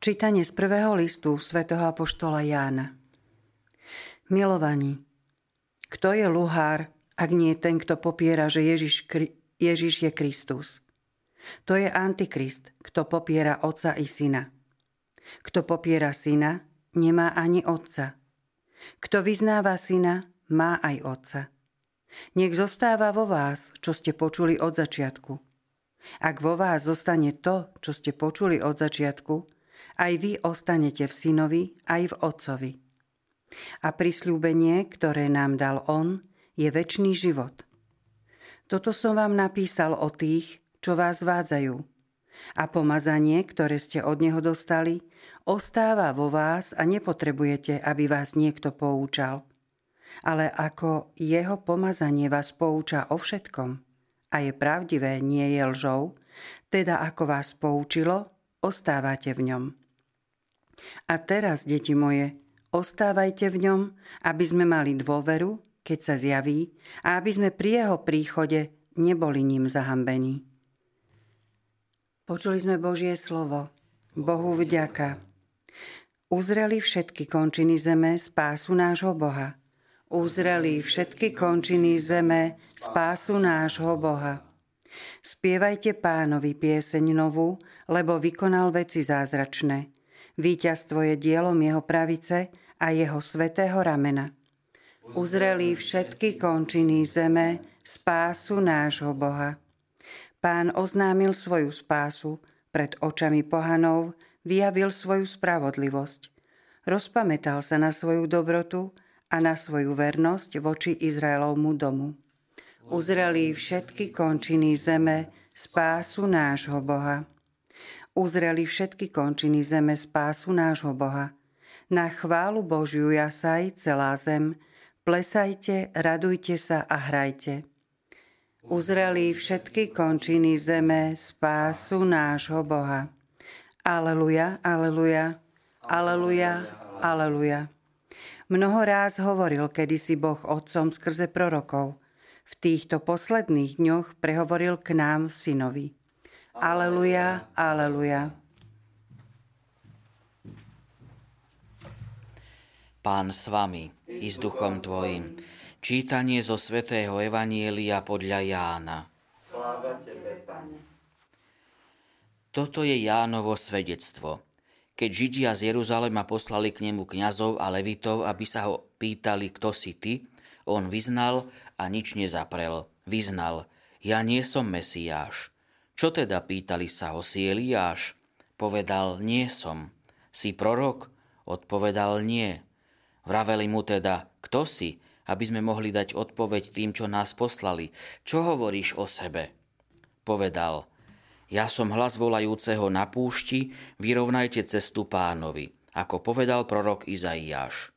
Čítanie z prvého listu svätého Apoštola Jána. Milovaní, kto je luhár, ak nie ten, kto popiera, že Ježiš, Ježiš je Kristus? To je Antikrist, kto popiera Otca i Syna. Kto popiera Syna, nemá ani Otca. Kto vyznáva Syna, má aj Otca. Nech zostáva vo vás, čo ste počuli od začiatku. Ak vo vás zostane to, čo ste počuli od začiatku, aj vy ostanete v synovi, aj v otcovi. A prisľúbenie, ktoré nám dal on, je väčší život. Toto som vám napísal o tých, čo vás vádzajú. A pomazanie, ktoré ste od neho dostali, ostáva vo vás a nepotrebujete, aby vás niekto poučal. Ale ako jeho pomazanie vás pouča o všetkom a je pravdivé, nie je lžou, teda ako vás poučilo, ostávate v ňom. A teraz, deti moje, ostávajte v ňom, aby sme mali dôveru, keď sa zjaví, a aby sme pri jeho príchode neboli ním zahambení. Počuli sme Božie slovo. Bohu vďaka. Uzreli všetky končiny zeme spásu nášho Boha. Uzreli všetky končiny zeme spásu nášho Boha. Spievajte pánovi pieseň novú, lebo vykonal veci zázračné. Výťazstvo je dielom jeho pravice a jeho svetého ramena. Uzreli všetky končiny zeme spásu nášho Boha. Pán oznámil svoju spásu pred očami pohanov, vyjavil svoju spravodlivosť. Rozpamätal sa na svoju dobrotu a na svoju vernosť voči Izraelovmu domu. Uzreli všetky končiny zeme spásu nášho Boha uzreli všetky končiny zeme spásu nášho Boha. Na chválu Božiu jasaj celá zem, plesajte, radujte sa a hrajte. Uzreli všetky končiny zeme spásu nášho Boha. Aleluja, aleluja, aleluja, aleluja. Mnoho ráz hovoril kedysi Boh Otcom skrze prorokov. V týchto posledných dňoch prehovoril k nám synovi. Aleluja, aleluja. Pán s vami i s duchom tvojim. Čítanie zo svätého Evanielia podľa Jána. Sláva tebe, Pane. Toto je Jánovo svedectvo. Keď Židia z Jeruzalema poslali k nemu kňazov a levitov, aby sa ho pýtali, kto si ty, on vyznal a nič nezaprel. Vyznal, ja nie som Mesiáš. Čo teda pýtali sa ho, si? Povedal, nie som. Si prorok? Odpovedal, nie. Vraveli mu teda, kto si, aby sme mohli dať odpoveď tým, čo nás poslali. Čo hovoríš o sebe? Povedal, ja som hlas volajúceho na púšti, vyrovnajte cestu pánovi, ako povedal prorok Izaiáš.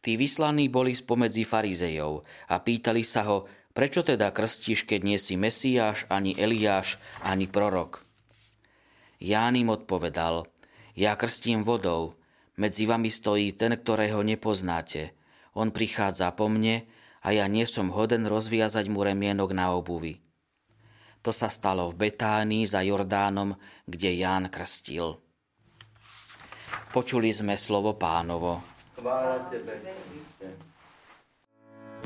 Tí vyslaní boli spomedzi farizejov a pýtali sa ho, Prečo teda krstíš, keď nie si Mesiáš, ani Eliáš, ani prorok? Ján im odpovedal, ja krstím vodou, medzi vami stojí ten, ktorého nepoznáte. On prichádza po mne a ja nie som hoden rozviazať mu remienok na obuvi. To sa stalo v Betánii za Jordánom, kde Ján krstil. Počuli sme slovo pánovo. Chvála tebe, Kriste.